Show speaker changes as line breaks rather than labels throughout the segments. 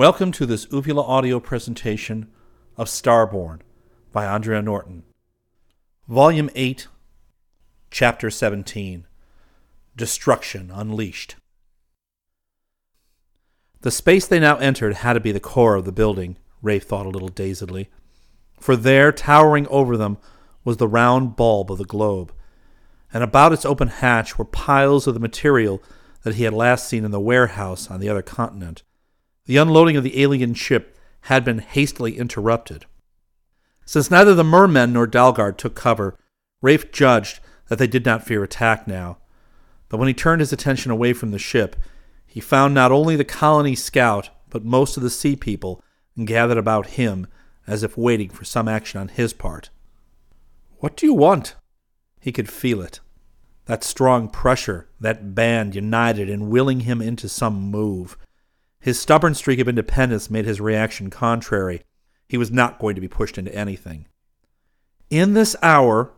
Welcome to this Uvula audio presentation of Starborn by Andre Norton. Volume 8, Chapter 17 Destruction Unleashed. The space they now entered had to be the core of the building, Rafe thought a little dazedly. For there, towering over them, was the round bulb of the globe, and about its open hatch were piles of the material that he had last seen in the warehouse on the other continent. The unloading of the alien ship had been hastily interrupted. Since neither the mermen nor Dalgard took cover, Rafe judged that they did not fear attack now. But when he turned his attention away from the ship, he found not only the colony scout, but most of the sea people gathered about him as if waiting for some action on his part. What do you want? He could feel it. That strong pressure, that band united in willing him into some move. His stubborn streak of independence made his reaction contrary. He was not going to be pushed into anything. In this hour,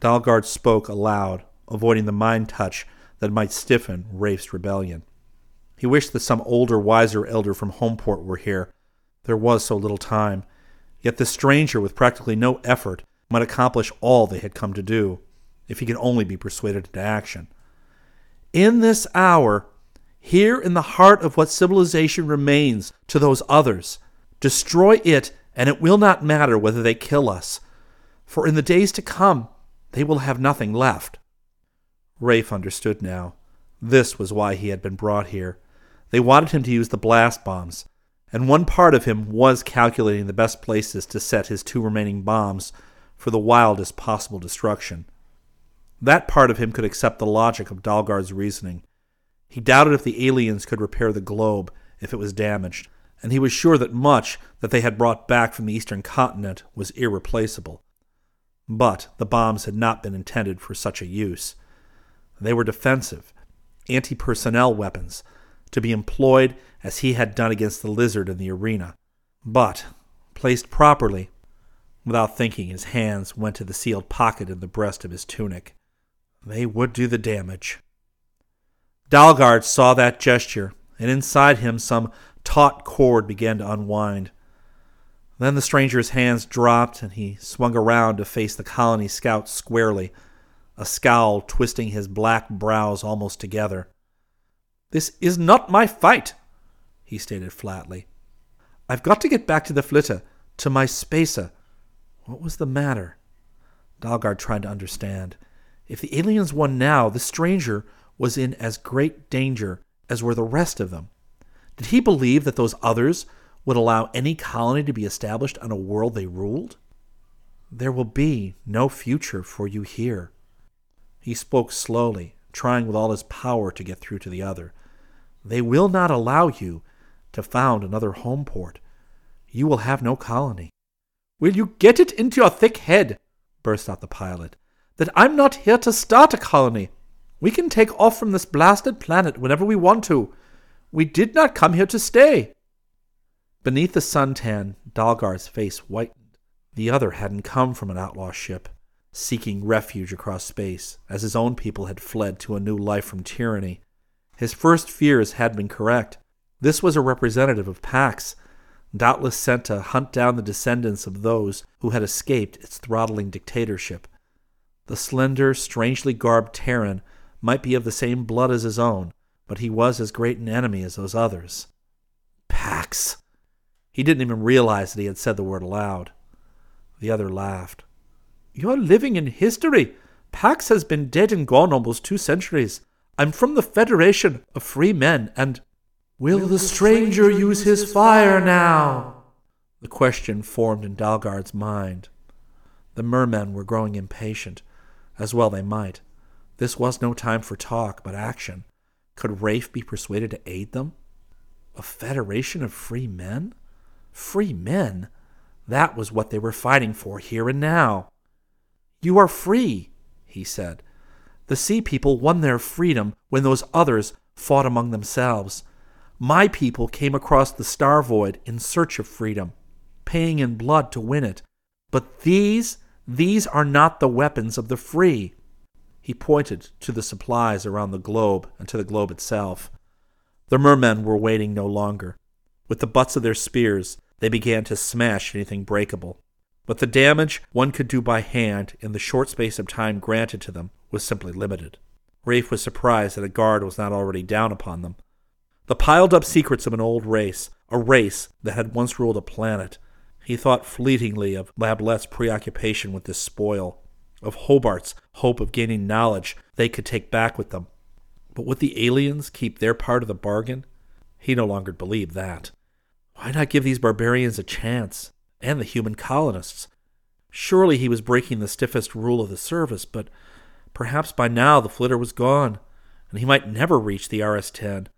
Dalgard spoke aloud, avoiding the mind touch that might stiffen Rafe's rebellion. He wished that some older, wiser elder from Homeport were here. There was so little time. Yet this stranger, with practically no effort, might accomplish all they had come to do, if he could only be persuaded into action. In this hour, here in the heart of what civilization remains to those others. Destroy it, and it will not matter whether they kill us, for in the days to come they will have nothing left. Rafe understood now. This was why he had been brought here. They wanted him to use the blast bombs, and one part of him was calculating the best places to set his two remaining bombs for the wildest possible destruction. That part of him could accept the logic of Dalgard's reasoning. He doubted if the aliens could repair the globe if it was damaged, and he was sure that much that they had brought back from the eastern continent was irreplaceable. But the bombs had not been intended for such a use. They were defensive, anti personnel weapons, to be employed as he had done against the lizard in the arena. But, placed properly, without thinking, his hands went to the sealed pocket in the breast of his tunic. They would do the damage. Dalgard saw that gesture, and inside him some taut cord began to unwind. Then the stranger's hands dropped, and he swung around to face the colony scout squarely, a scowl twisting his black brows almost together. This is not my fight, he stated flatly. I've got to get back to the flitter, to my spacer. What was the matter? Dalgard tried to understand. If the aliens won now, the stranger was in as great danger as were the rest of them. Did he believe that those others would allow any colony to be established on a world they ruled? There will be no future for you here. He spoke slowly, trying with all his power to get through to the other. They will not allow you to found another home port. You will have no colony. Will you get it into your thick head, burst out the pilot, that I'm not here to start a colony. We can take off from this blasted planet whenever we want to. We did not come here to stay. Beneath the suntan, Dalgard's face whitened. The other hadn't come from an outlaw ship, seeking refuge across space, as his own people had fled to a new life from tyranny. His first fears had been correct. This was a representative of Pax, doubtless sent to hunt down the descendants of those who had escaped its throttling dictatorship. The slender, strangely garbed Terran might be of the same blood as his own, but he was as great an enemy as those others. Pax! He didn't even realize that he had said the word aloud. The other laughed. You're living in history. Pax has been dead and gone almost two centuries. I'm from the Federation of Free Men, and. Will, Will the stranger use his fire now? The question formed in Dalgard's mind. The mermen were growing impatient, as well they might. This was no time for talk, but action. Could Rafe be persuaded to aid them? A federation of free men? Free men? That was what they were fighting for here and now. You are free, he said. The sea people won their freedom when those others fought among themselves. My people came across the star void in search of freedom, paying in blood to win it. But these, these are not the weapons of the free. He pointed to the supplies around the globe and to the globe itself. The mermen were waiting no longer. With the butts of their spears, they began to smash anything breakable. But the damage one could do by hand in the short space of time granted to them was simply limited. Rafe was surprised that a guard was not already down upon them. The piled up secrets of an old race, a race that had once ruled a planet. He thought fleetingly of Lablet's preoccupation with this spoil, of Hobart's hope of gaining knowledge they could take back with them. But would the aliens keep their part of the bargain? He no longer believed that. Why not give these barbarians a chance, and the human colonists? Surely he was breaking the stiffest rule of the service, but perhaps by now the flitter was gone, and he might never reach the RS 10.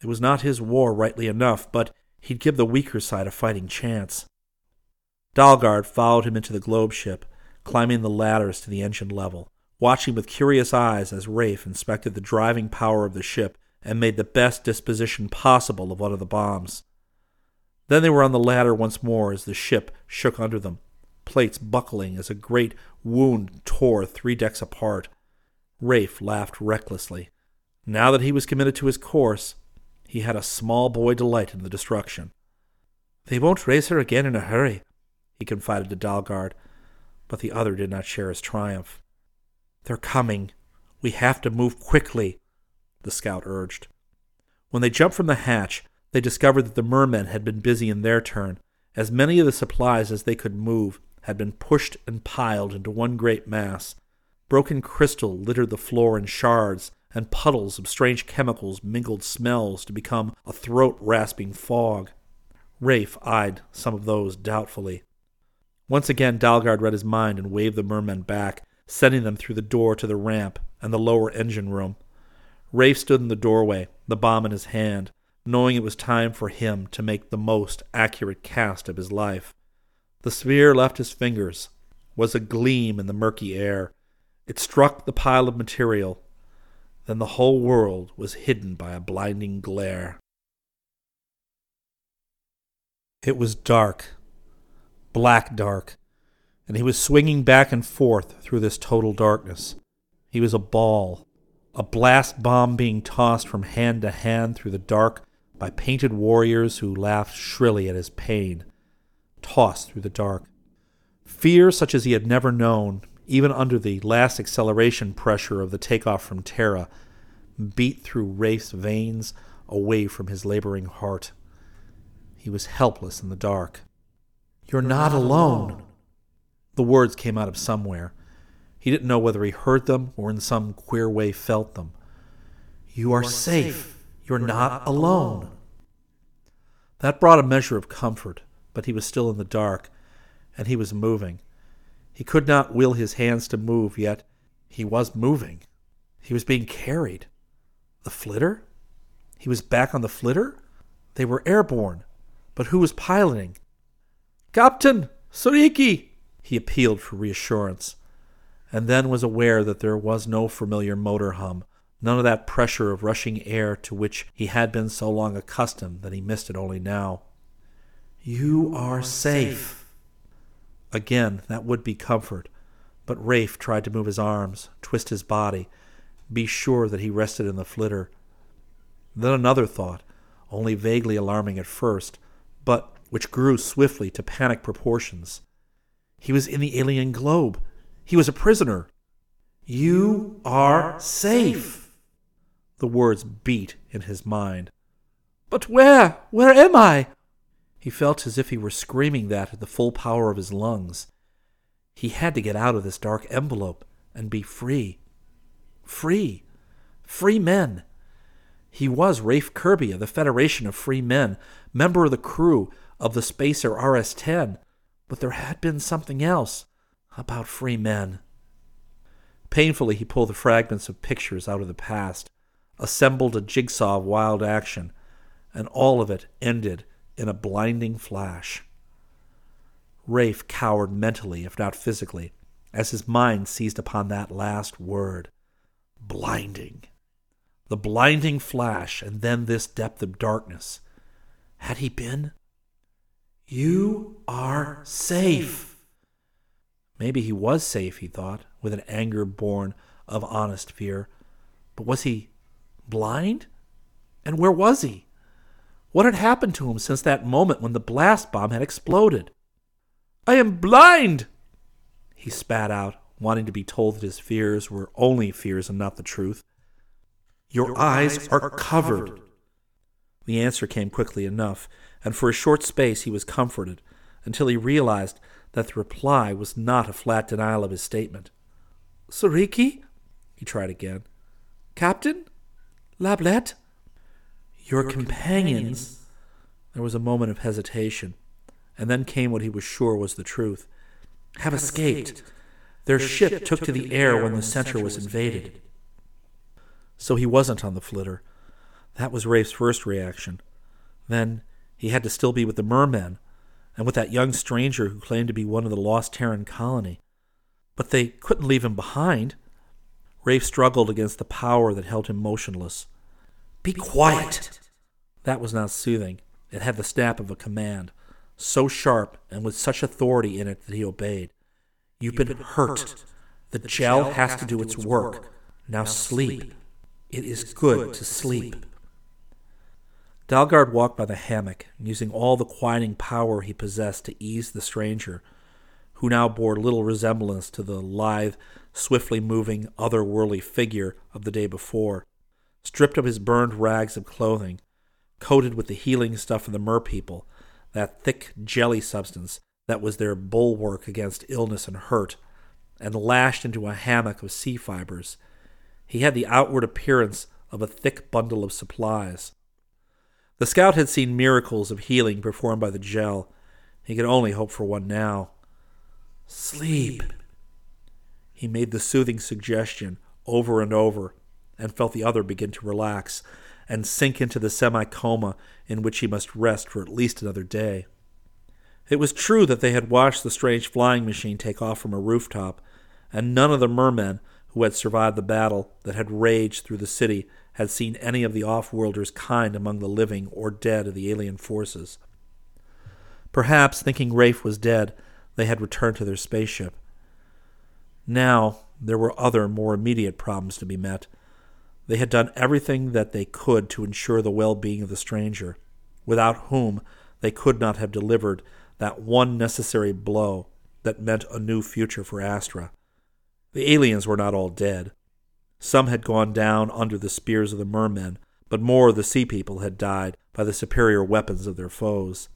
It was not his war, rightly enough, but he'd give the weaker side a fighting chance. Dalgard followed him into the globe ship, climbing the ladders to the engine level, watching with curious eyes as Rafe inspected the driving power of the ship and made the best disposition possible of one of the bombs. Then they were on the ladder once more as the ship shook under them, plates buckling as a great wound tore three decks apart. Rafe laughed recklessly. Now that he was committed to his course, he had a small boy delight in the destruction. They won't raise her again in a hurry, he confided to Dalgard, but the other did not share his triumph. They're coming. We have to move quickly, the scout urged. When they jumped from the hatch, they discovered that the mermen had been busy in their turn, as many of the supplies as they could move had been pushed and piled into one great mass. Broken crystal littered the floor in shards, and puddles of strange chemicals mingled smells to become a throat rasping fog. Rafe eyed some of those doubtfully. Once again, Dalgard read his mind and waved the mermen back, sending them through the door to the ramp and the lower engine room. Rafe stood in the doorway, the bomb in his hand, knowing it was time for him to make the most accurate cast of his life. The sphere left his fingers, was a gleam in the murky air. It struck the pile of material. Then the whole world was hidden by a blinding glare. It was dark, black dark, and he was swinging back and forth through this total darkness. He was a ball, a blast bomb being tossed from hand to hand through the dark by painted warriors who laughed shrilly at his pain, tossed through the dark. Fear such as he had never known, even under the last acceleration pressure of the takeoff from Terra, beat through Rafe's veins away from his laboring heart. He was helpless in the dark. You're not alone. The words came out of somewhere. He didn't know whether he heard them or in some queer way felt them. You are safe. You're not alone. That brought a measure of comfort, but he was still in the dark, and he was moving. He could not will his hands to move, yet he was moving. He was being carried. The flitter? He was back on the flitter? They were airborne. But who was piloting? Captain! Soriki! He appealed for reassurance, and then was aware that there was no familiar motor hum, none of that pressure of rushing air to which he had been so long accustomed that he missed it only now. You are safe. Again, that would be comfort, but Rafe tried to move his arms, twist his body, be sure that he rested in the flitter. Then another thought, only vaguely alarming at first, but which grew swiftly to panic proportions. He was in the alien globe. He was a prisoner. You are safe. The words beat in his mind. But where? Where am I? He felt as if he were screaming that at the full power of his lungs. He had to get out of this dark envelope and be free. Free. Free men. He was Rafe Kirby of the Federation of Free Men, member of the crew of the Spacer RS 10, but there had been something else about free men. Painfully, he pulled the fragments of pictures out of the past assembled a jigsaw of wild action, and all of it ended in a blinding flash. Rafe cowered mentally, if not physically, as his mind seized upon that last word blinding. The blinding flash, and then this depth of darkness. Had he been? You are safe. Maybe he was safe, he thought, with an anger born of honest fear. But was he blind? And where was he? What had happened to him since that moment when the blast bomb had exploded? I am blind! He spat out, wanting to be told that his fears were only fears and not the truth. Your, Your eyes, eyes, are, are covered. covered. The answer came quickly enough, and for a short space he was comforted, until he realized that the reply was not a flat denial of his statement. Soriki? He tried again. Captain? Lablet? Your, Your companions. companions. There was a moment of hesitation, and then came what he was sure was the truth. Have, have escaped. escaped. Their, Their ship, ship took to the air when the center was invaded. So he wasn't on the flitter. That was Rafe's first reaction. Then he had to still be with the mermen, and with that young stranger who claimed to be one of the lost Terran colony. But they couldn't leave him behind. Rafe struggled against the power that held him motionless. Be, be quiet! quiet! That was not soothing. It had the snap of a command, so sharp and with such authority in it that he obeyed. You've, You've been, been hurt. hurt. The, the gel, gel has, has to do its work. work. Now, now sleep. sleep. It is good to sleep. Dalgard walked by the hammock, using all the quieting power he possessed to ease the stranger, who now bore little resemblance to the lithe, swiftly moving, otherworldly figure of the day before. Stripped of his burned rags of clothing, coated with the healing stuff of the merpeople, that thick jelly substance that was their bulwark against illness and hurt, and lashed into a hammock of sea fibers, he had the outward appearance of a thick bundle of supplies. The scout had seen miracles of healing performed by the gel. He could only hope for one now. Sleep. He made the soothing suggestion over and over and felt the other begin to relax and sink into the semi coma in which he must rest for at least another day. It was true that they had watched the strange flying machine take off from a rooftop, and none of the mermen who had survived the battle that had raged through the city had seen any of the off-worlders' kind among the living or dead of the alien forces. Perhaps, thinking Rafe was dead, they had returned to their spaceship. Now, there were other, more immediate problems to be met. They had done everything that they could to ensure the well being of the stranger, without whom they could not have delivered that one necessary blow that meant a new future for Astra. The aliens were not all dead. Some had gone down under the spears of the mermen, but more of the sea people had died by the superior weapons of their foes.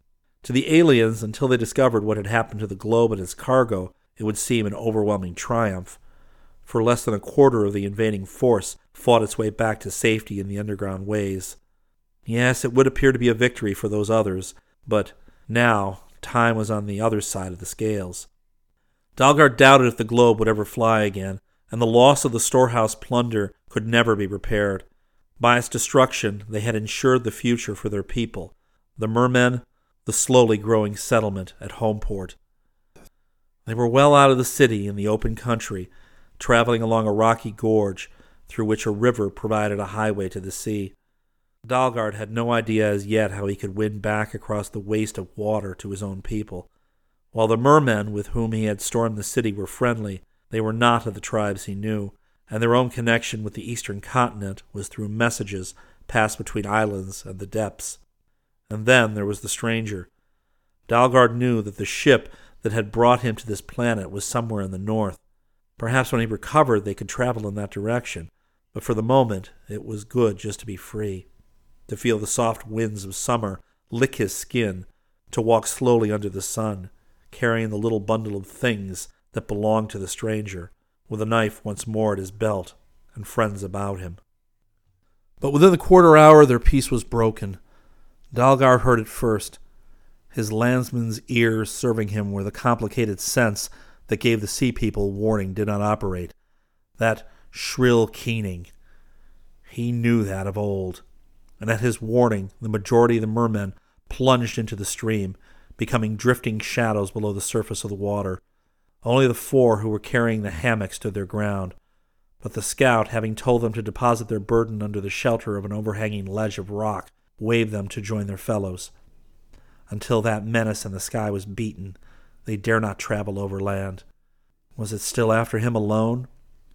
To the aliens, until they discovered what had happened to the globe and its cargo, it would seem an overwhelming triumph. For less than a quarter of the invading force fought its way back to safety in the underground ways. Yes, it would appear to be a victory for those others, but now time was on the other side of the scales. Dalgard doubted if the globe would ever fly again, and the loss of the storehouse plunder could never be repaired. By its destruction, they had ensured the future for their people, the mermen, the slowly growing settlement at Homeport. They were well out of the city in the open country, traveling along a rocky gorge through which a river provided a highway to the sea. Dalgard had no idea as yet how he could win back across the waste of water to his own people. While the mermen with whom he had stormed the city were friendly, they were not of the tribes he knew, and their own connection with the eastern continent was through messages passed between islands and the depths. And then there was the stranger. Dalgard knew that the ship that had brought him to this planet was somewhere in the north. Perhaps when he recovered they could travel in that direction, but for the moment it was good just to be free, to feel the soft winds of summer lick his skin, to walk slowly under the sun, carrying the little bundle of things that belonged to the stranger, with a knife once more at his belt and friends about him. But within the quarter hour their peace was broken. Dalgard heard it first, his landsman's ears serving him where the complicated sense that gave the sea people warning did not operate. That shrill keening. He knew that of old, and at his warning the majority of the mermen plunged into the stream, becoming drifting shadows below the surface of the water. Only the four who were carrying the hammock stood their ground, but the scout, having told them to deposit their burden under the shelter of an overhanging ledge of rock, waved them to join their fellows. Until that menace in the sky was beaten, they dare not travel overland. Was it still after him alone,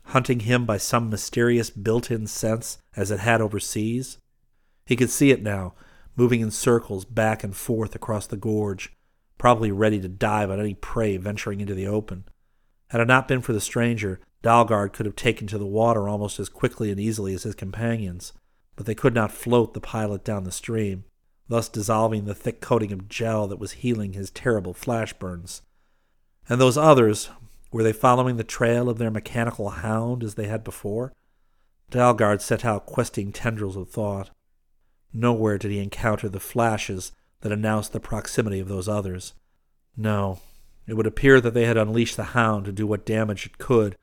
hunting him by some mysterious built in sense as it had overseas? He could see it now, moving in circles back and forth across the gorge, probably ready to dive on any prey venturing into the open. Had it not been for the stranger, Dalgard could have taken to the water almost as quickly and easily as his companions, but they could not float the pilot down the stream, thus dissolving the thick coating of gel that was healing his terrible flash burns. And those others, were they following the trail of their mechanical hound as they had before? Dalgard set out questing tendrils of thought. Nowhere did he encounter the flashes that announced the proximity of those others. No, it would appear that they had unleashed the hound to do what damage it could,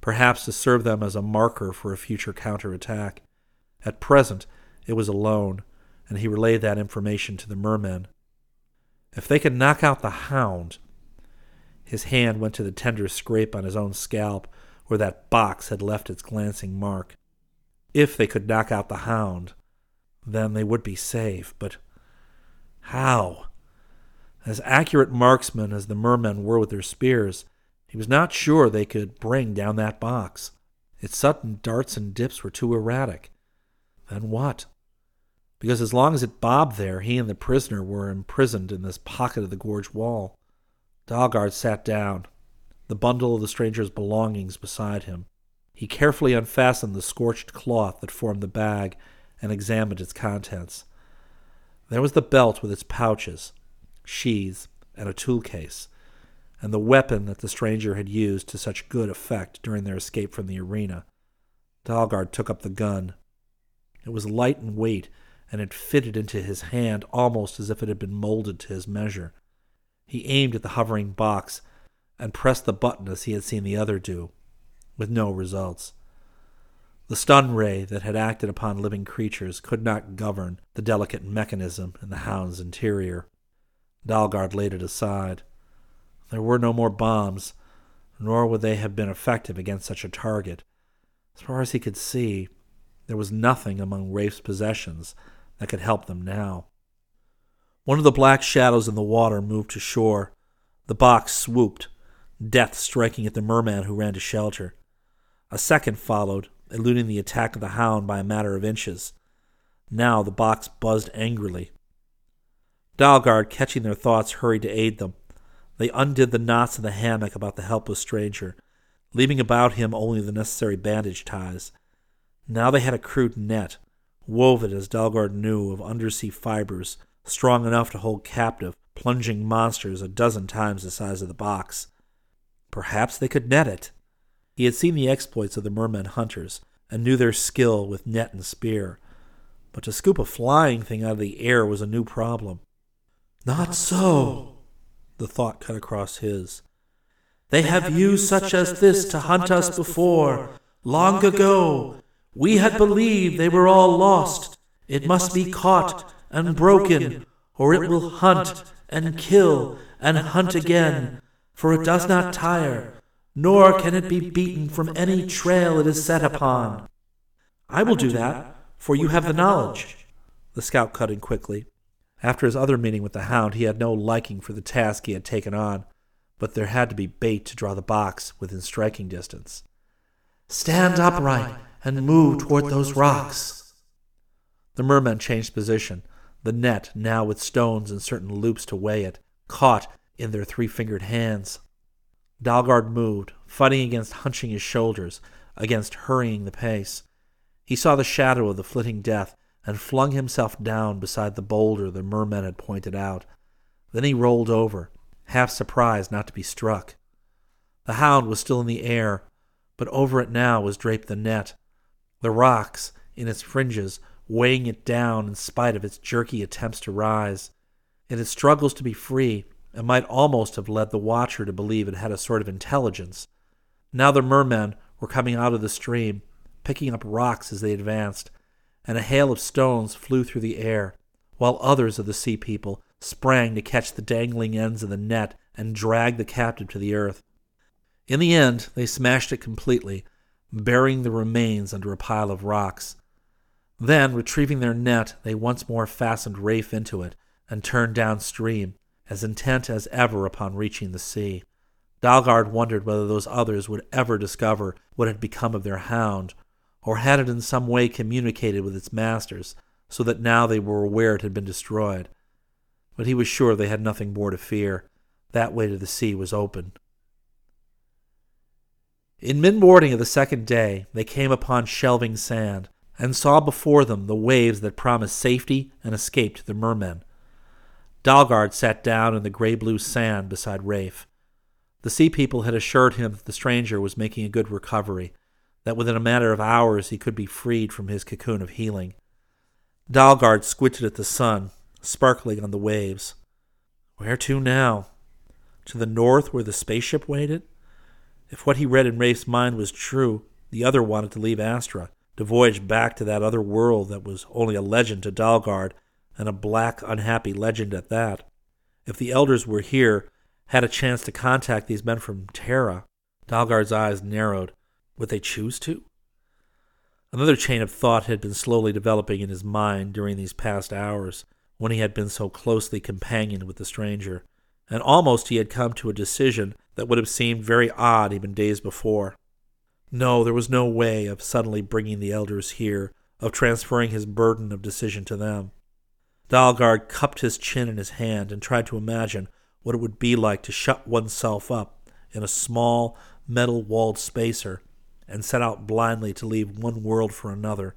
perhaps to serve them as a marker for a future counterattack. At present, it was alone, and he relayed that information to the mermen. If they could knock out the hound, his hand went to the tender scrape on his own scalp where that box had left its glancing mark. If they could knock out the hound, then they would be safe. But how? As accurate marksmen as the mermen were with their spears, he was not sure they could bring down that box. Its sudden darts and dips were too erratic. Then what? Because as long as it bobbed there, he and the prisoner were imprisoned in this pocket of the gorge wall. Dalgard sat down, the bundle of the stranger's belongings beside him. He carefully unfastened the scorched cloth that formed the bag and examined its contents. There was the belt with its pouches, sheaths, and a tool case, and the weapon that the stranger had used to such good effect during their escape from the arena. Dalgard took up the gun. It was light in weight, and it fitted into his hand almost as if it had been molded to his measure. He aimed at the hovering box and pressed the button as he had seen the other do, with no results. The stun ray that had acted upon living creatures could not govern the delicate mechanism in the hound's interior. Dalgard laid it aside. There were no more bombs, nor would they have been effective against such a target. As far as he could see, there was nothing among Rafe's possessions that could help them now. One of the black shadows in the water moved to shore. The box swooped, death striking at the merman who ran to shelter. A second followed, eluding the attack of the hound by a matter of inches. Now the box buzzed angrily. Dalgard, catching their thoughts, hurried to aid them. They undid the knots in the hammock about the helpless stranger, leaving about him only the necessary bandage ties. Now they had a crude net, woven, as Dalgard knew, of undersea fibers strong enough to hold captive plunging monsters a dozen times the size of the box. Perhaps they could net it. He had seen the exploits of the mermen hunters and knew their skill with net and spear, but to scoop a flying thing out of the air was a new problem. Not so, the thought cut across his. They have used such as this to hunt us before, long ago. We had believed they were all lost. It must be caught and broken, or it will hunt and kill and hunt again, for it does not tire, nor can it be beaten from any trail it is set upon. I will do that, for you have the knowledge. The scout cut in quickly. After his other meeting with the hound, he had no liking for the task he had taken on, but there had to be bait to draw the box within striking distance. Stand upright and move toward those rocks. The merman changed position, the net now with stones and certain loops to weigh it, caught in their three fingered hands. Dalgard moved, fighting against hunching his shoulders, against hurrying the pace. He saw the shadow of the flitting death and flung himself down beside the boulder the mermen had pointed out. Then he rolled over, half surprised not to be struck. The hound was still in the air, but over it now was draped the net. The rocks, in its fringes, weighing it down in spite of its jerky attempts to rise. In its struggles to be free, it might almost have led the watcher to believe it had a sort of intelligence. Now the mermen were coming out of the stream, picking up rocks as they advanced, and a hail of stones flew through the air, while others of the sea people sprang to catch the dangling ends of the net and drag the captive to the earth. In the end, they smashed it completely, burying the remains under a pile of rocks. Then, retrieving their net, they once more fastened Rafe into it and turned downstream, as intent as ever upon reaching the sea. Dalgard wondered whether those others would ever discover what had become of their hound, or had it in some way communicated with its masters, so that now they were aware it had been destroyed. But he was sure they had nothing more to fear. That way to the sea was open. In mid morning of the second day, they came upon shelving sand, and saw before them the waves that promised safety and escape to the mermen. Dalgard sat down in the gray blue sand beside Rafe. The sea people had assured him that the stranger was making a good recovery, that within a matter of hours he could be freed from his cocoon of healing. Dalgard squinted at the sun, sparkling on the waves. Where to now? To the north where the spaceship waited? If what he read in Rafe's mind was true, the other wanted to leave Astra, to voyage back to that other world that was only a legend to Dalgard, and a black, unhappy legend at that. If the elders were here, had a chance to contact these men from Terra, Dalgard's eyes narrowed. Would they choose to? Another chain of thought had been slowly developing in his mind during these past hours, when he had been so closely companioned with the stranger, and almost he had come to a decision that would have seemed very odd even days before. No, there was no way of suddenly bringing the elders here, of transferring his burden of decision to them. Dalgard cupped his chin in his hand and tried to imagine what it would be like to shut oneself up in a small, metal walled spacer and set out blindly to leave one world for another.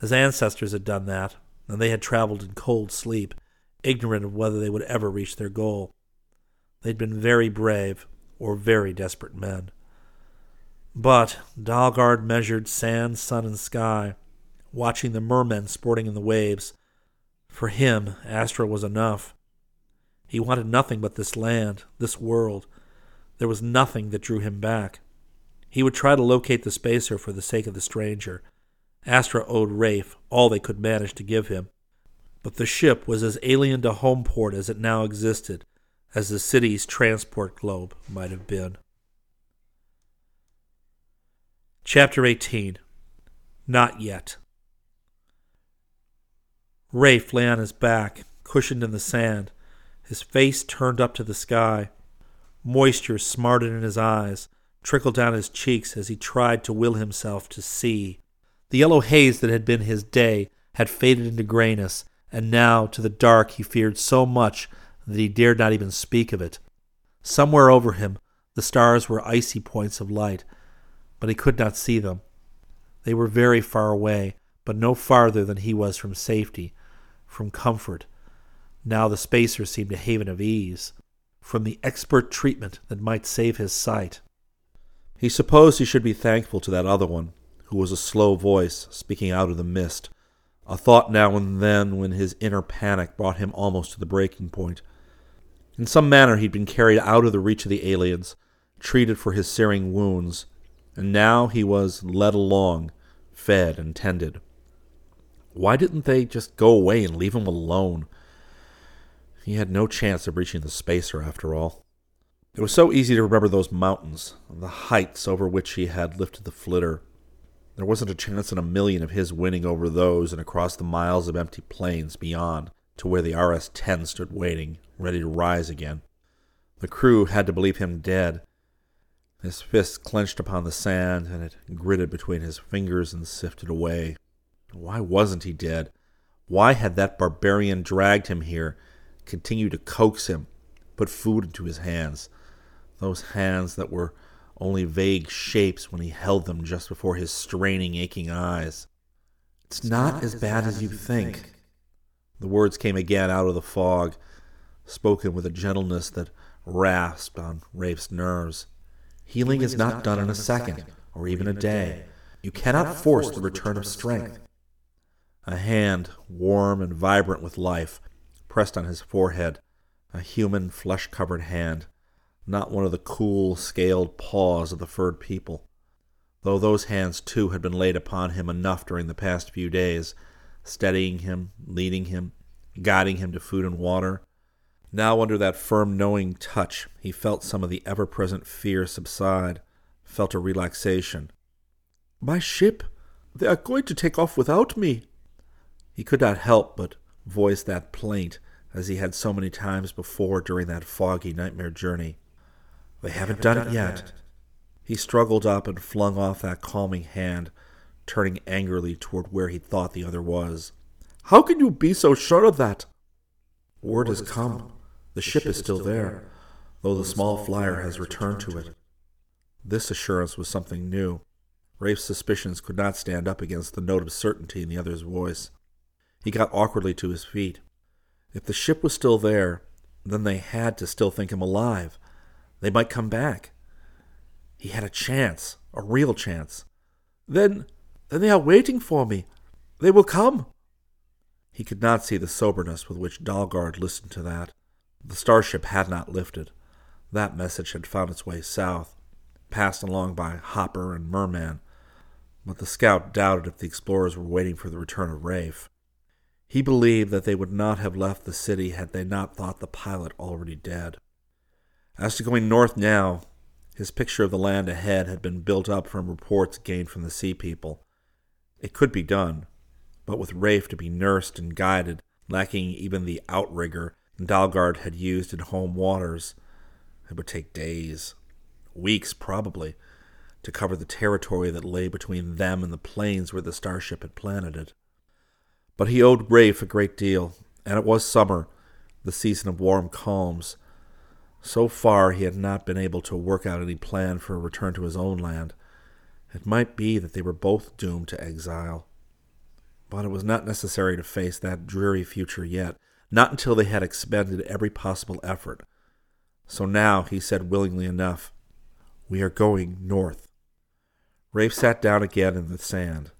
His ancestors had done that, and they had traveled in cold sleep, ignorant of whether they would ever reach their goal. They'd been very brave or very desperate men. But Dalgard measured sand, sun, and sky, watching the mermen sporting in the waves. For him, Astra was enough. He wanted nothing but this land, this world. There was nothing that drew him back. He would try to locate the spacer for the sake of the stranger. Astra owed Rafe all they could manage to give him. But the ship was as alien to Homeport as it now existed, as the city's transport globe might have been. Chapter 18 Not Yet. Rafe lay on his back, cushioned in the sand, his face turned up to the sky. Moisture smarted in his eyes, trickled down his cheeks as he tried to will himself to see. The yellow haze that had been his day had faded into grayness, and now to the dark he feared so much that he dared not even speak of it. Somewhere over him, the stars were icy points of light, but he could not see them. They were very far away, but no farther than he was from safety, from comfort. Now the spacer seemed a haven of ease, from the expert treatment that might save his sight. He supposed he should be thankful to that other one, who was a slow voice speaking out of the mist, a thought now and then when his inner panic brought him almost to the breaking point. In some manner he'd been carried out of the reach of the aliens, treated for his searing wounds, and now he was led along, fed and tended. Why didn't they just go away and leave him alone? He had no chance of reaching the spacer, after all. It was so easy to remember those mountains, the heights over which he had lifted the flitter. There wasn't a chance in a million of his winning over those and across the miles of empty plains beyond to where the RS 10 stood waiting, ready to rise again. The crew had to believe him dead, his fist clenched upon the sand, and it gritted between his fingers and sifted away. Why wasn't he dead? Why had that barbarian dragged him here, continued to coax him, put food into his hands? Those hands that were only vague shapes when he held them just before his straining, aching eyes. It's, it's not, not, as bad, bad as you think. think. The words came again out of the fog, spoken with a gentleness that rasped on Rafe's nerves. Healing is not done in a second or even a day. You cannot force the return of strength. A hand, warm and vibrant with life, pressed on his forehead, a human, flesh covered hand, not one of the cool, scaled paws of the furred people. Though those hands, too, had been laid upon him enough during the past few days, steadying him, leading him, guiding him to food and water, now, under that firm, knowing touch, he felt some of the ever present fear subside, felt a relaxation. My ship! They are going to take off without me! He could not help but voice that plaint, as he had so many times before during that foggy nightmare journey. They haven't, done, done, it yet. yet. He struggled up and flung off that calming hand, turning angrily toward where he thought the other was.
How can you be so sure of that?
Word has come. The ship is still there, though the small flyer has returned to it. This assurance was something new. Rafe's suspicions could not stand up against the note of certainty in the other's voice. He got awkwardly to his feet. If the ship was still there, then they had to still think him alive. They might come back. He had a chance, a real chance.
Then, then they are waiting for me. They will come.
He could not see the soberness with which Dalgard listened to that. The starship had not lifted. That message had found its way south, passed along by Hopper and Merman. But the scout doubted if the explorers were waiting for the return of Rafe. He believed that they would not have left the city had they not thought the pilot already dead. As to going north now, his picture of the land ahead had been built up from reports gained from the sea people. It could be done, but with Rafe to be nursed and guided, lacking even the outrigger Dalgard had used in home waters, it would take days, weeks probably, to cover the territory that lay between them and the plains where the starship had planeted. But he owed Rafe a great deal, and it was summer, the season of warm calms. So far, he had not been able to work out any plan for a return to his own land. It might be that they were both doomed to exile. But it was not necessary to face that dreary future yet, not until they had expended every possible effort. So now he said willingly enough, We are going north. Rafe sat down again in the sand.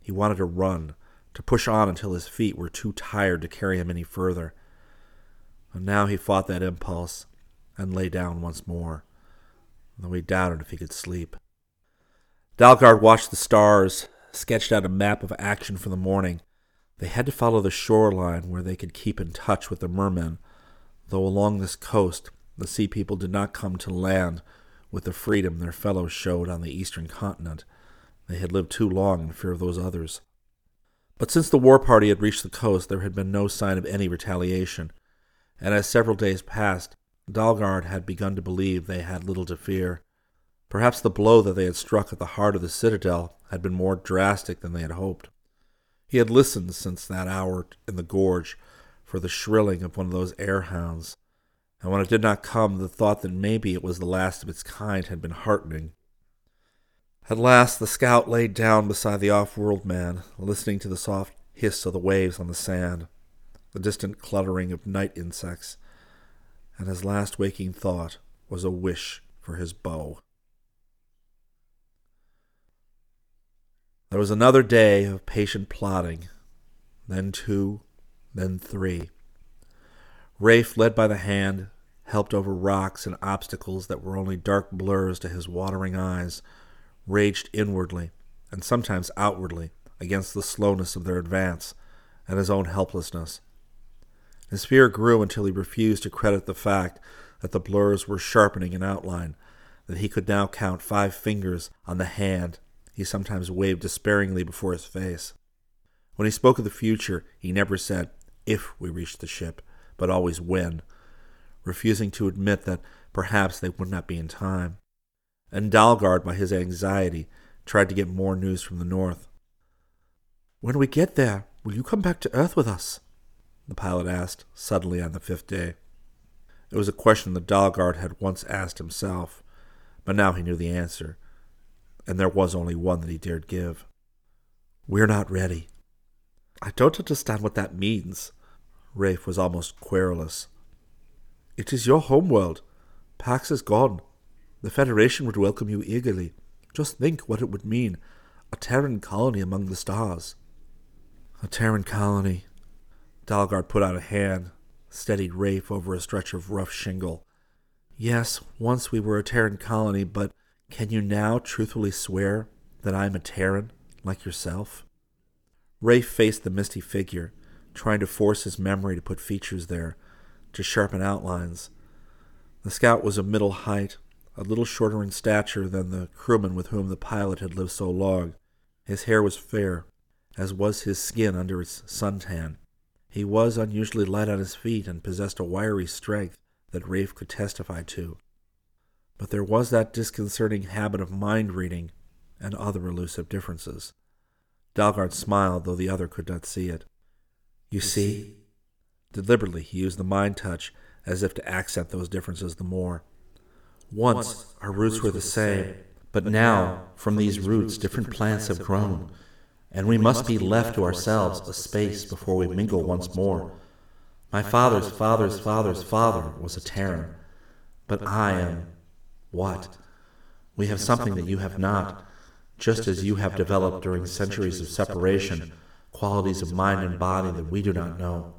He wanted to run, to push on until his feet were too tired to carry him any further. And now he fought that impulse and lay down once more, though he doubted if he could sleep. Dalgard watched the stars, sketched out a map of action for the morning. They had to follow the shoreline where they could keep in touch with the mermen, though along this coast the sea people did not come to land with the freedom their fellows showed on the eastern continent. They had lived too long in fear of those others. But since the war party had reached the coast, there had been no sign of any retaliation, and as several days passed, Dalgard had begun to believe they had little to fear. Perhaps the blow that they had struck at the heart of the citadel had been more drastic than they had hoped. He had listened since that hour in the gorge for the shrilling of one of those air hounds, and when it did not come, the thought that maybe it was the last of its kind had been heartening. At last the scout laid down beside the off-world man, listening to the soft hiss of the waves on the sand, the distant cluttering of night insects, and his last waking thought was a wish for his bow. There was another day of patient plodding, then two, then three. Rafe, led by the hand, helped over rocks and obstacles that were only dark blurs to his watering eyes raged inwardly and sometimes outwardly against the slowness of their advance and his own helplessness. His fear grew until he refused to credit the fact that the blurs were sharpening in outline, that he could now count five fingers on the hand he sometimes waved despairingly before his face. When he spoke of the future, he never said, if we reach the ship, but always when, refusing to admit that perhaps they would not be in time and Dalgard, by his anxiety, tried to get more news from the north.
When we get there, will you come back to Earth with us? The pilot asked, suddenly on the fifth day.
It was a question that Dalgard had once asked himself, but now he knew the answer, and there was only one that he dared give. We're not ready.
I don't understand what that means.
Rafe was almost querulous.
It is your homeworld. Pax is gone. The Federation would welcome you eagerly. Just think what it would mean a Terran colony among the stars.
A Terran colony. Dalgard put out a hand, steadied Rafe over a stretch of rough shingle. Yes, once we were a Terran colony, but can you now truthfully swear that I am a Terran, like yourself? Rafe faced the misty figure, trying to force his memory to put features there, to sharpen outlines. The scout was of middle height, a little shorter in stature than the crewman with whom the pilot had lived so long. His hair was fair, as was his skin under its suntan. He was unusually light on his feet and possessed a wiry strength that Rafe could testify to. But there was that disconcerting habit of mind reading and other elusive differences. Dalgard smiled, though the other could not see it.
You see? Deliberately, he used the mind touch as if to accent those differences the more. Once, our roots were the same, but now, from these roots, different plants have grown, and we must be left to ourselves a space before we mingle once more. My father's father's father's father was a Terran, but I am what? We have something that you have not, just as you have developed during centuries of separation qualities of mind and body that we do not know.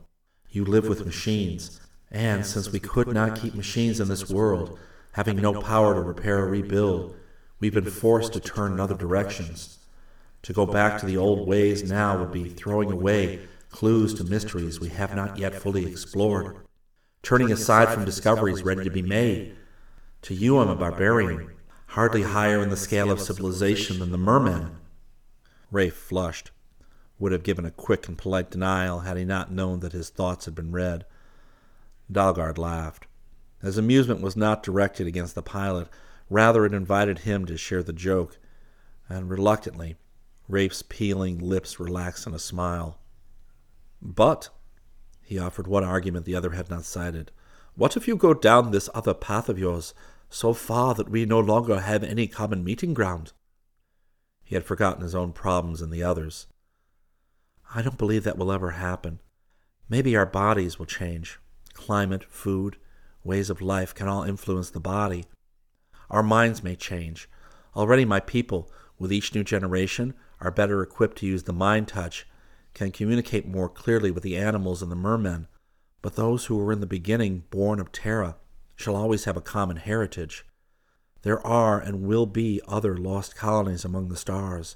You live with machines, and since we could not keep machines in this world, having no power to repair or rebuild, we've been forced to turn in other directions. To go back to the old ways now would be throwing away clues to mysteries we have not yet fully explored, turning aside from discoveries ready to be made. To you, I'm a barbarian, hardly higher in the scale of civilization than the mermen.
Rafe flushed, would have given a quick and polite denial had he not known that his thoughts had been read. Dalgard laughed. His amusement was not directed against the pilot, rather, it invited him to share the joke, and reluctantly, Rafe's peeling lips relaxed in a smile. But, he offered one argument the other had not cited, what if you go down this other path of yours so far that we no longer have any common meeting ground? He had forgotten his own problems and the others. I don't believe that will ever happen. Maybe our bodies will change. Climate, food, ways of life can all influence the body. Our minds may change. Already, my people, with each new generation, are better equipped to use the mind touch, can communicate more clearly with the animals and the mermen. But those who were in the beginning born of Terra shall always have a common heritage. There are and will be other lost colonies among the stars.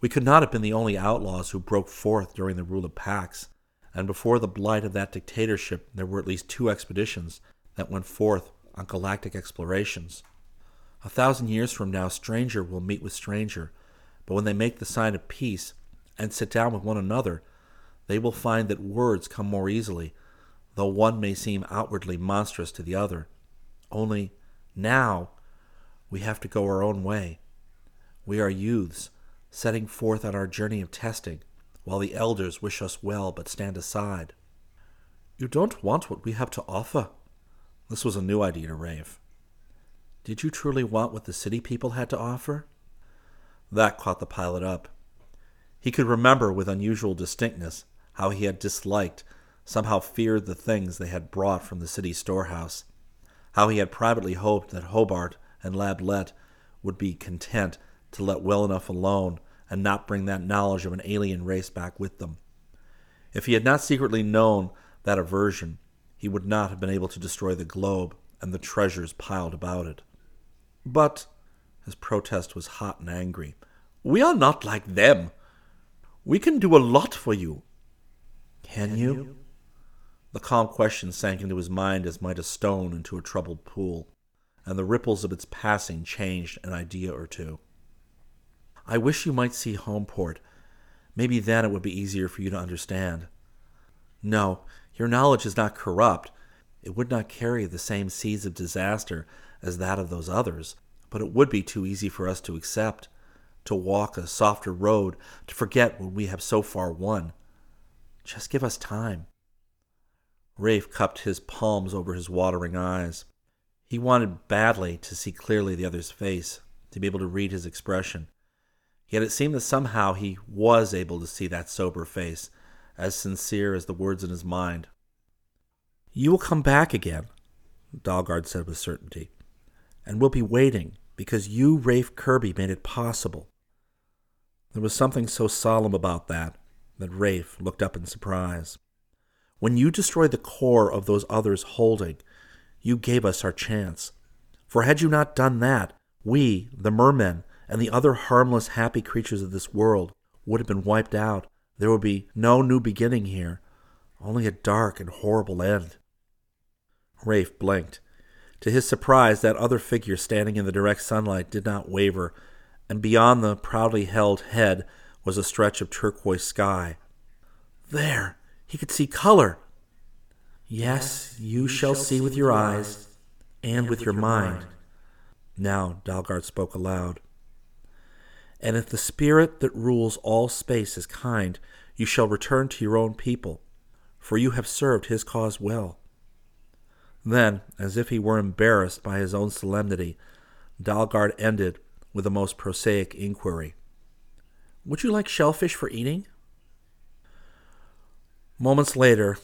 We could not have been the only outlaws who broke forth during the rule of Pax, and before the blight of that dictatorship there were at least two expeditions that went forth on galactic explorations. A thousand years from now, stranger will meet with stranger, but when they make the sign of peace and sit down with one another, they will find that words come more easily, though one may seem outwardly monstrous to the other. Only now we have to go our own way. We are youths setting forth on our journey of testing, while the elders wish us well but stand aside. You don't want what we have to offer. This was a new idea to Rafe. Did you truly want what the city people had to offer? That caught the pilot up. He could remember with unusual distinctness how he had disliked, somehow feared the things they had brought from the city storehouse, how he had privately hoped that Hobart and Lablet would be content to let well enough alone and not bring that knowledge of an alien race back with them. If he had not secretly known that aversion, he would not have been able to destroy the globe and the treasures piled about it. But his protest was hot and angry. We are not like them. We can do a lot for you. Can you? The calm question sank into his mind as might a stone into a troubled pool, and the ripples of its passing changed an idea or two. I wish you might see Homeport. Maybe then it would be easier for you to understand. No, your knowledge is not corrupt. It would not carry the same seeds of disaster as that of those others, but it would be too easy for us to accept, to walk a softer road, to forget what we have so far won. Just give us time. Rafe cupped his palms over his watering eyes. He wanted badly to see clearly the other's face, to be able to read his expression. Yet it seemed that somehow he was able to see that sober face, as sincere as the words in his mind. You will come back again, Dalgard said with certainty, and we'll be waiting because you, Rafe Kirby, made it possible. There was something so solemn about that that Rafe looked up in surprise. When you destroyed the core of those others holding, you gave us our chance. For had you not done that, we, the mermen, and the other harmless, happy creatures of this world would have been wiped out. There would be no new beginning here, only a dark and horrible end. Rafe blinked. To his surprise, that other figure standing in the direct sunlight did not waver, and beyond the proudly held head was a stretch of turquoise sky. There! He could see color! Yes, you shall see with your eyes, and with your mind. Now Dalgard spoke aloud. And if the spirit that rules all space is kind,
you shall return to your own people, for you have served his cause well. Then, as if he were embarrassed by his own solemnity, Dalgard ended with a most prosaic inquiry. Would you like shellfish for eating? Moments later,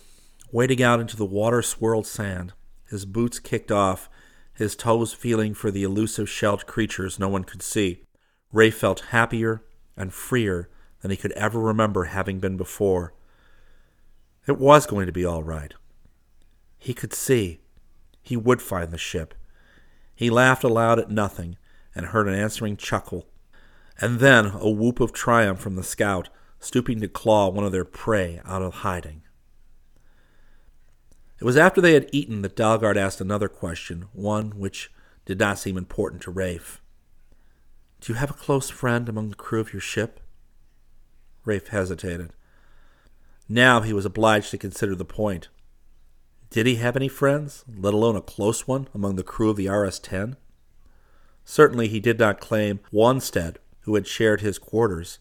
wading out into the water swirled sand, his boots kicked off, his toes feeling for the elusive shelled creatures no one could see, Rafe felt happier and freer than he could ever remember having been before. It was going to be all right. He could see. He would find the ship. He laughed aloud at nothing and heard an answering chuckle, and then a whoop of triumph from the scout, stooping to claw one of their prey out of hiding. It was after they had eaten that Dalgard asked another question, one which did not seem important to Rafe. Do you have a close friend among the crew of your ship? Rafe hesitated. Now he was obliged to consider the point. Did he have any friends, let alone a close one, among the crew of the RS 10? Certainly he did not claim Wanstead, who had shared his quarters.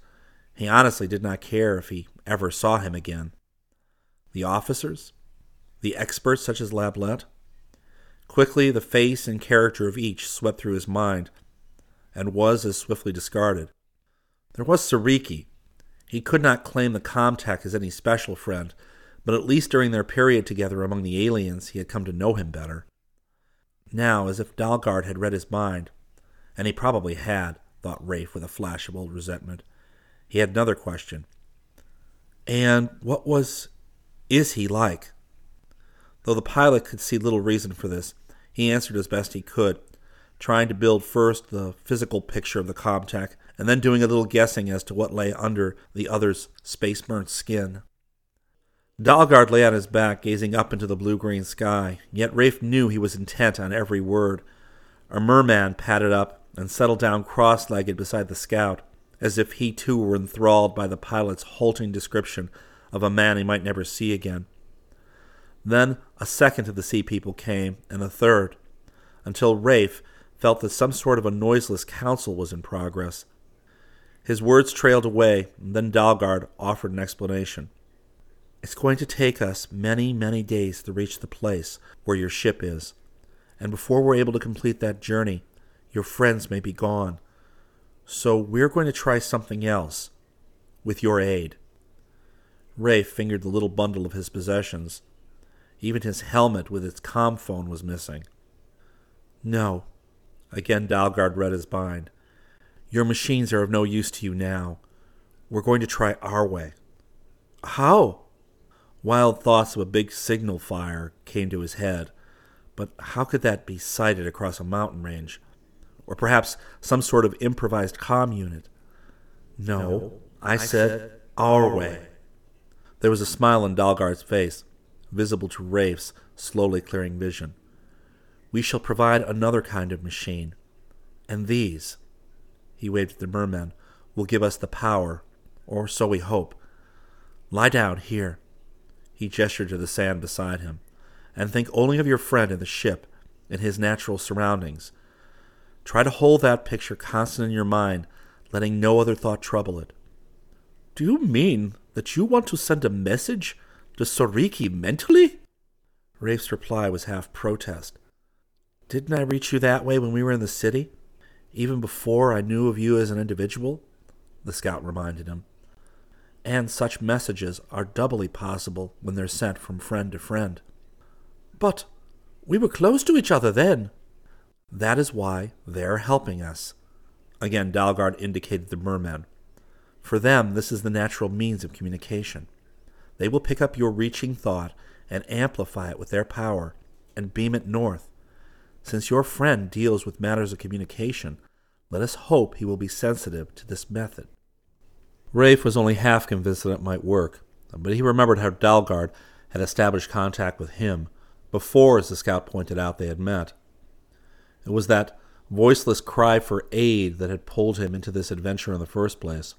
He honestly did not care if he ever saw him again. The officers? The experts such as Lablet? Quickly the face and character of each swept through his mind, and was as swiftly discarded. There was Soriki, he could not claim the Comtech as any special friend, but at least during their period together among the aliens he had come to know him better. Now, as if Dalgard had read his mind, and he probably had, thought Rafe with a flash of old resentment, he had another question. And what was. is he like? Though the pilot could see little reason for this, he answered as best he could, trying to build first the physical picture of the Comtech and then doing a little guessing as to what lay under the other's space burnt skin. Dalgard lay on his back, gazing up into the blue green sky, yet Rafe knew he was intent on every word. A merman padded up and settled down cross legged beside the scout, as if he too were enthralled by the pilot's halting description of a man he might never see again. Then a second of the sea people came, and a third, until Rafe felt that some sort of a noiseless council was in progress. His words trailed away, and then Dalgard offered an explanation. It's going to take us many, many days to reach the place where your ship is, and before we're able to complete that journey, your friends may be gone. So we're going to try something else, with your aid. Rafe fingered the little bundle of his possessions. Even his helmet with its com phone was missing. No. Again, Dalgard read his mind. Your machines are of no use to you now. We're going to try our way. How? Wild thoughts of a big signal fire came to his head, but how could that be sighted across a mountain range? Or perhaps some sort of improvised com unit? No, no I, I, said, said our way. way. There was a smile on Dalgard's face, visible to Rafe's slowly clearing vision. We shall provide another kind of machine. And these, he waved at the merman, will give us the power, or so we hope. Lie down here. He gestured to the sand beside him, and think only of your friend and the ship and his natural surroundings. Try to hold that picture constant in your mind, letting no other thought trouble it. Do you mean that you want to send a message to Soriki mentally? Rafe's reply was half protest. Didn't I reach you that way when we were in the city? even before I knew of you as an individual? The scout reminded him. And such messages are doubly possible when they're sent from friend to friend. But we were close to each other then. That is why they're helping us. Again, Dalgard indicated the mermen. For them, this is the natural means of communication. They will pick up your reaching thought and amplify it with their power and beam it north. Since your friend deals with matters of communication, let us hope he will be sensitive to this method. Rafe was only half convinced that it might work, but he remembered how Dalgard had established contact with him before, as the scout pointed out, they had met. It was that voiceless cry for aid that had pulled him into this adventure in the first place.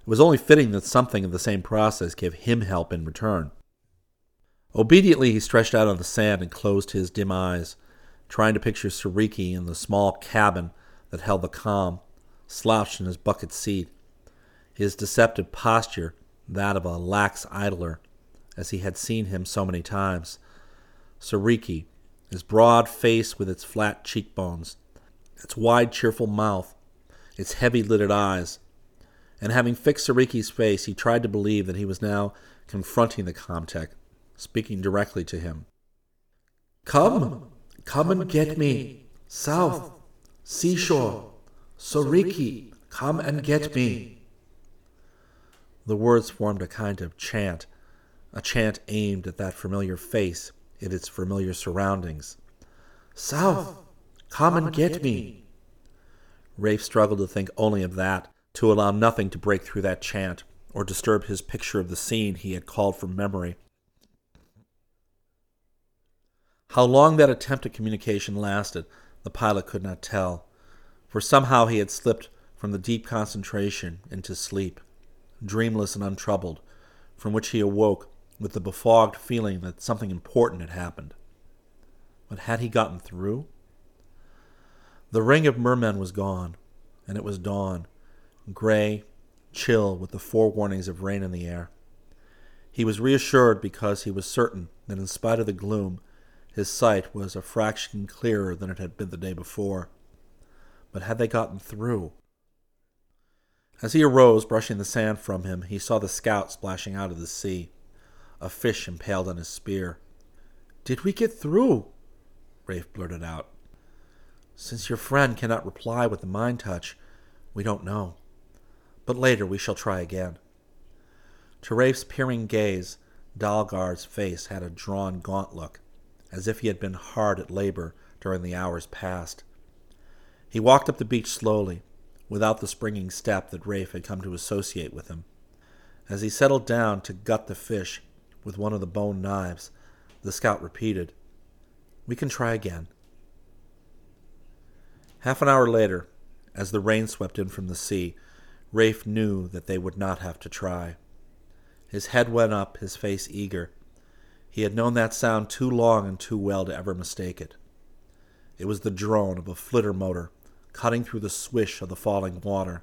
It was only fitting that something of the same process gave him help in return. Obediently, he stretched out on the sand and closed his dim eyes, trying to picture Soriki in the small cabin that held the com, slouched in his bucket seat. His deceptive posture that of a lax idler, as he had seen him so many times. Soriki, his broad face with its flat cheekbones, its wide, cheerful mouth, its heavy lidded eyes. And having fixed Soriki's face, he tried to believe that he was now confronting the Comtech, speaking directly to him. Come, come and get me. South, seashore, Soriki, come and get me. The words formed a kind of chant, a chant aimed at that familiar face in its familiar surroundings. South, come and get me. Rafe struggled to think only of that, to allow nothing to break through that chant or disturb his picture of the scene he had called from memory. How long that attempt at communication lasted, the pilot could not tell, for somehow he had slipped from the deep concentration into sleep, dreamless and untroubled, from which he awoke with the befogged feeling that something important had happened. But had he gotten through? The ring of mermen was gone, and it was dawn, gray, chill, with the forewarnings of rain in the air. He was reassured because he was certain that in spite of the gloom, his sight was a fraction clearer than it had been the day before. But had they gotten through? As he arose, brushing the sand from him, he saw the scout splashing out of the sea, a fish impaled on his spear. Did we get through? Rafe blurted out. Since your friend cannot reply with the mind touch, we don't know. But later we shall try again. To Rafe's peering gaze, Dalgard's face had a drawn, gaunt look, as if he had been hard at labor during the hours past. He walked up the beach slowly, without the springing step that Rafe had come to associate with him. As he settled down to gut the fish with one of the bone knives, the scout repeated, We can try again. Half an hour later, as the rain swept in from the sea, Rafe knew that they would not have to try. His head went up, his face eager. He had known that sound too long and too well to ever mistake it. It was the drone of a flitter motor cutting through the swish of the falling water.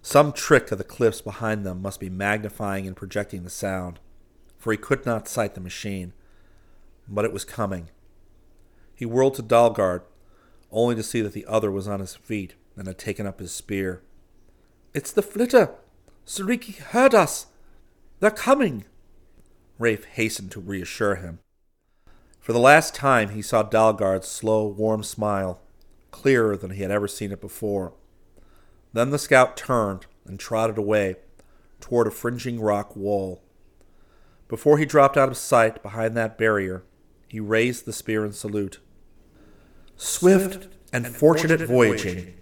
Some trick of the cliffs behind them must be magnifying and projecting the sound, for he could not sight the machine. But it was coming. He whirled to Dalgard, only to see that the other was on his feet and had taken up his spear. It's the flitter! Soriki heard us! They're coming! Rafe hastened to reassure him. For the last time he saw Dalgard's slow, warm smile, clearer than he had ever seen it before. Then the scout turned and trotted away toward a fringing rock wall. Before he dropped out of sight behind that barrier, he raised the spear in salute. Swift and fortunate voyaging.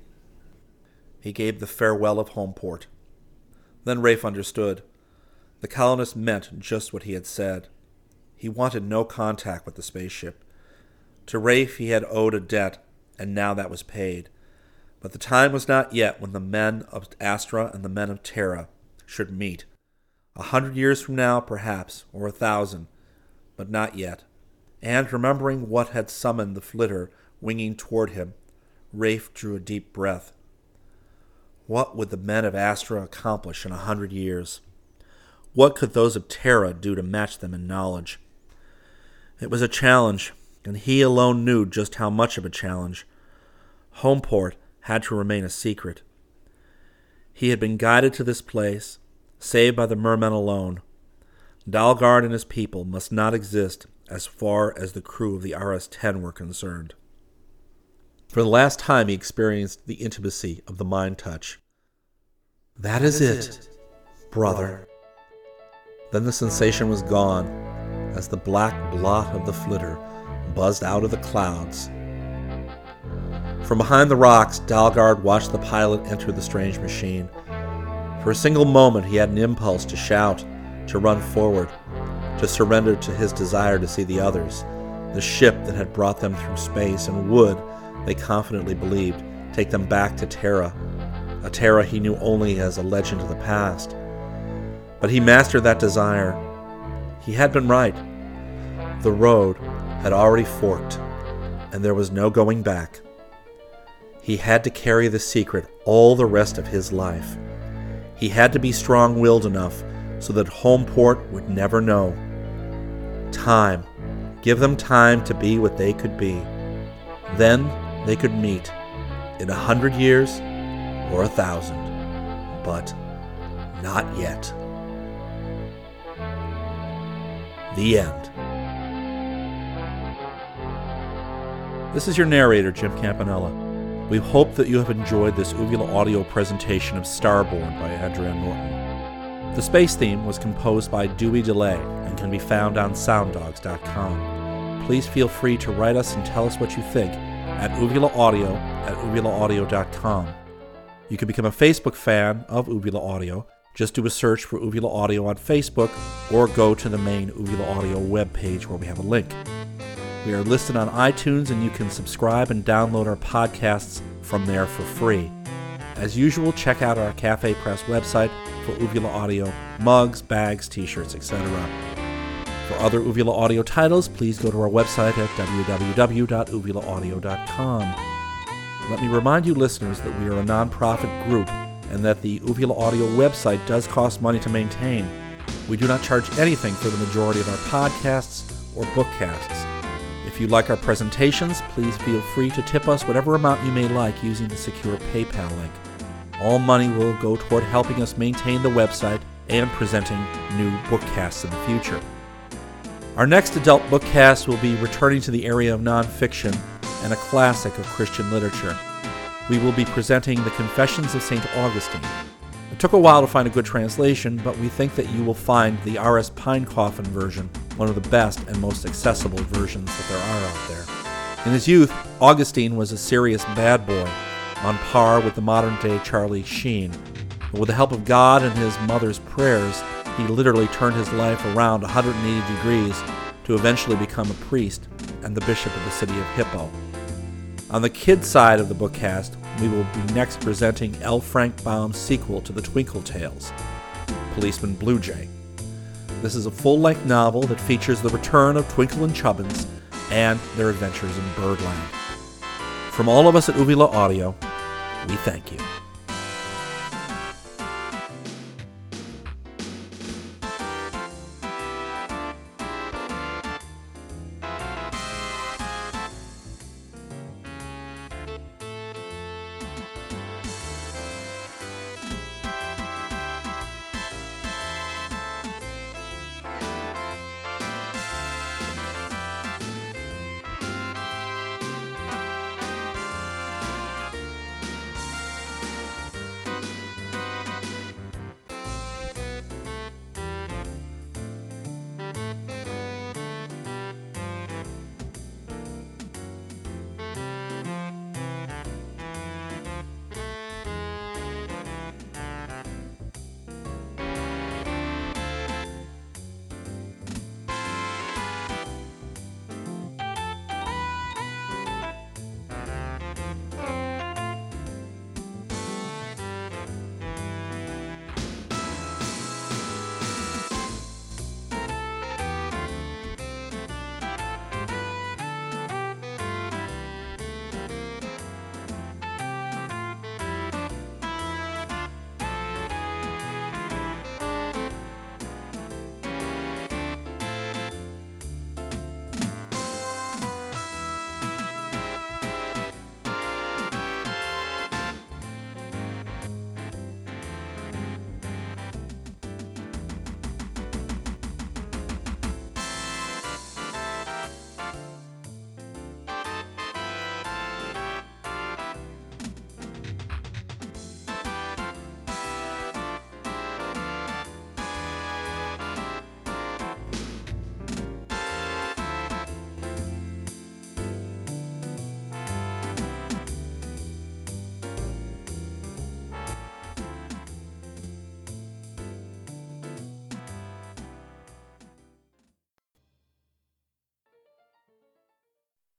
He gave the farewell of Homeport. Then Rafe understood. The colonist meant just what he had said. He wanted no contact with the spaceship. To Rafe he had owed a debt, and now that was paid. But the time was not yet when the men of Astra and the men of Terra should meet. A hundred years from now, perhaps, or a thousand, but not yet. And remembering what had summoned the flitter winging toward him, Rafe drew a deep breath. What would the men of Astra accomplish in a hundred years? What could those of Terra do to match them in knowledge? It was a challenge, and he alone knew just how much of a challenge. Homeport had to remain a secret. He had been guided to this place, saved by the mermen alone. Dalgard and his people must not exist as far as the crew of the RS 10 were concerned. For the last time, he experienced the intimacy of the mind touch. That is it, brother. Then the sensation was gone as the black blot of the flitter buzzed out of the clouds. From behind the rocks, Dalgard watched the pilot enter the strange machine. For a single moment, he had an impulse to shout, to run forward, to surrender to his desire to see the others, the ship that had brought them through space and would, they confidently believed, take them back to Terra, a Terra he knew only as a legend of the past. But he mastered that desire. He had been right. The road had already forked, and there was no going back. He had to carry the secret all the rest of his life. He had to be strong willed enough so that Homeport would never know. Time. Give them time to be what they could be. Then they could meet in a hundred years or a thousand, but not yet. The end.
This is your narrator, Jim Campanella. We hope that you have enjoyed this Uvula audio presentation of Starborn by Andre Norton. The space theme was composed by Dewey DeLay and can be found on sounddogs.com. Please feel free to write us and tell us what you think at uvulaaudio at uvulaaudio.com. You can become a Facebook fan of Uvula Audio. Just do a search for Uvula Audio on Facebook or go to the main Uvula Audio webpage where we have a link. We are listed on iTunes and you can subscribe and download our podcasts from there for free. As usual, check out our Cafe Press website for Uvula Audio mugs, bags, t shirts, etc. For other Uvula Audio titles, please go to our website at www.uvulaaudio.com. Let me remind you, listeners, that we are a nonprofit group and that the Uvula Audio website does cost money to maintain. We do not charge anything for the majority of our podcasts or bookcasts. If you like our presentations, please feel free to tip us whatever amount you may like using the secure PayPal link. All money will go toward helping us maintain the website and presenting new bookcasts in the future. Our next adult bookcast will be returning to the area of nonfiction and a classic of Christian literature. We will be presenting The Confessions of St. Augustine. It took a while to find a good translation, but we think that you will find the R.S. Pinecoffin version one of the best and most accessible versions that there are out there. In his youth, Augustine was a serious bad boy, on par with the modern day Charlie Sheen. But with the help of God and his mother's prayers, he literally turned his life around 180 degrees to eventually become a priest and the bishop of the city of Hippo. On the kids' side of the bookcast, we will be next presenting L. Frank Baum's sequel to the Twinkle Tales, Policeman Bluejay. This is a full length novel that features the return of Twinkle and Chubbins and their adventures in Birdland. From all of us at Uvula Audio, we thank you.